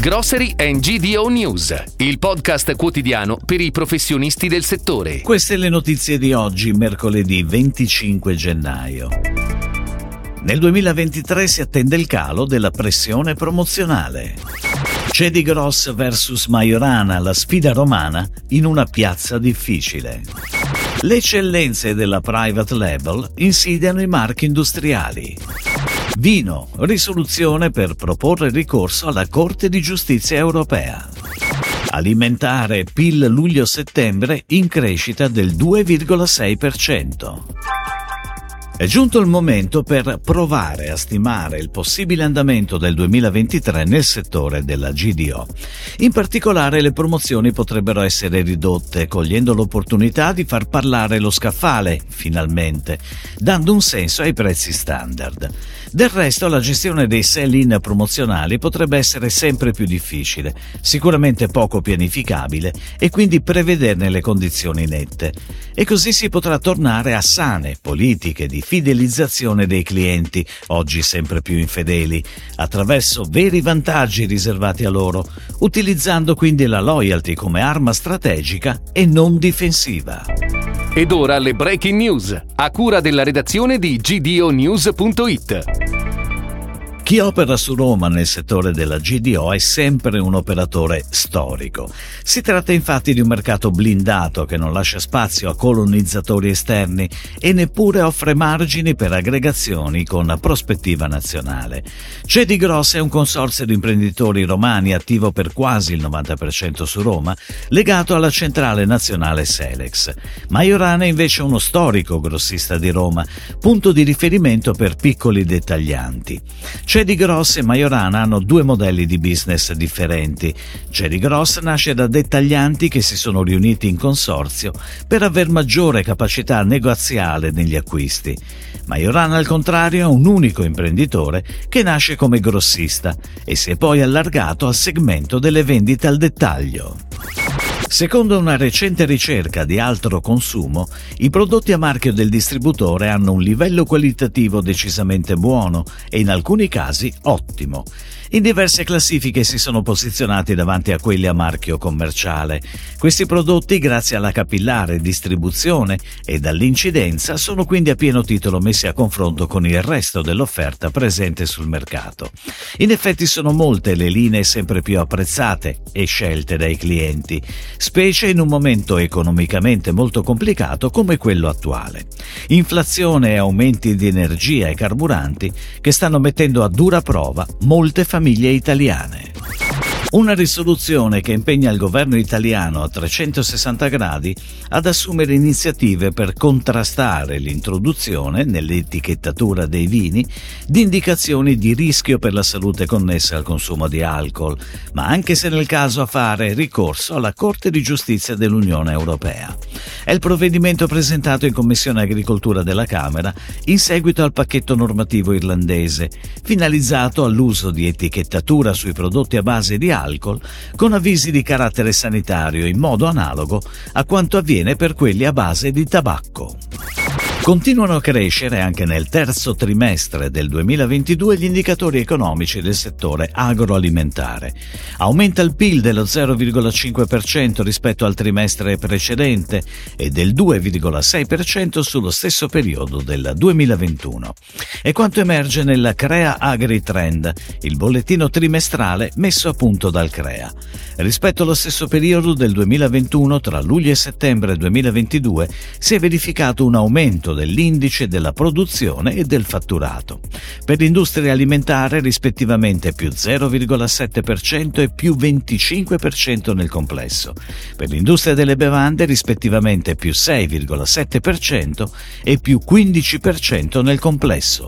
Grocery and GDO News, il podcast quotidiano per i professionisti del settore. Queste le notizie di oggi, mercoledì 25 gennaio. Nel 2023 si attende il calo della pressione promozionale. Cedi Gross vs Majorana, la sfida romana in una piazza difficile. Le eccellenze della private label insidiano i marchi industriali. Vino, risoluzione per proporre ricorso alla Corte di giustizia europea. Alimentare PIL luglio-settembre in crescita del 2,6%. È giunto il momento per provare a stimare il possibile andamento del 2023 nel settore della GDO. In particolare le promozioni potrebbero essere ridotte, cogliendo l'opportunità di far parlare lo scaffale, finalmente, dando un senso ai prezzi standard. Del resto la gestione dei sell-in promozionali potrebbe essere sempre più difficile, sicuramente poco pianificabile e quindi prevederne le condizioni nette. E così si potrà tornare a sane politiche di fidelizzazione dei clienti, oggi sempre più infedeli, attraverso veri vantaggi riservati a loro, utilizzando quindi la loyalty come arma strategica e non difensiva. Ed ora le breaking news, a cura della redazione di gdonews.it. Chi opera su Roma nel settore della GDO è sempre un operatore storico. Si tratta infatti di un mercato blindato che non lascia spazio a colonizzatori esterni e neppure offre margini per aggregazioni con prospettiva nazionale. Cedi Gross è un consorzio di imprenditori romani attivo per quasi il 90% su Roma, legato alla centrale nazionale Selex. Majorana è invece uno storico grossista di Roma, punto di riferimento per piccoli dettaglianti. Cedi Gross e Majorana hanno due modelli di business differenti. Cedi Gross nasce da dettaglianti che si sono riuniti in consorzio per aver maggiore capacità negoziale negli acquisti. Majorana al contrario è un unico imprenditore che nasce come grossista e si è poi allargato al segmento delle vendite al dettaglio. Secondo una recente ricerca di altro consumo, i prodotti a marchio del distributore hanno un livello qualitativo decisamente buono e in alcuni casi ottimo. In diverse classifiche si sono posizionati davanti a quelli a marchio commerciale. Questi prodotti, grazie alla capillare distribuzione e dall'incidenza, sono quindi a pieno titolo messi a confronto con il resto dell'offerta presente sul mercato. In effetti sono molte le linee sempre più apprezzate e scelte dai clienti, specie in un momento economicamente molto complicato come quello attuale. Inflazione e aumenti di energia e carburanti che stanno mettendo a dura prova molte famiglie italiane. Una risoluzione che impegna il governo italiano a 360 gradi ad assumere iniziative per contrastare l'introduzione nell'etichettatura dei vini di indicazioni di rischio per la salute connesse al consumo di alcol, ma anche se nel caso a fare ricorso alla Corte di giustizia dell'Unione Europea. È il provvedimento presentato in Commissione Agricoltura della Camera in seguito al pacchetto normativo irlandese, finalizzato all'uso di etichettatura sui prodotti a base di alcol con avvisi di carattere sanitario in modo analogo a quanto avviene per quelli a base di tabacco. Continuano a crescere anche nel terzo trimestre del 2022 gli indicatori economici del settore agroalimentare. Aumenta il PIL dello 0,5% rispetto al trimestre precedente e del 2,6% sullo stesso periodo del 2021. È quanto emerge nella Crea Agri Trend, il bollettino trimestrale messo a punto dal Crea. Rispetto allo stesso periodo del 2021, tra luglio e settembre 2022, si è verificato un aumento dell'indice della produzione e del fatturato. Per l'industria alimentare rispettivamente più 0,7% e più 25% nel complesso. Per l'industria delle bevande rispettivamente più 6,7% e più 15% nel complesso.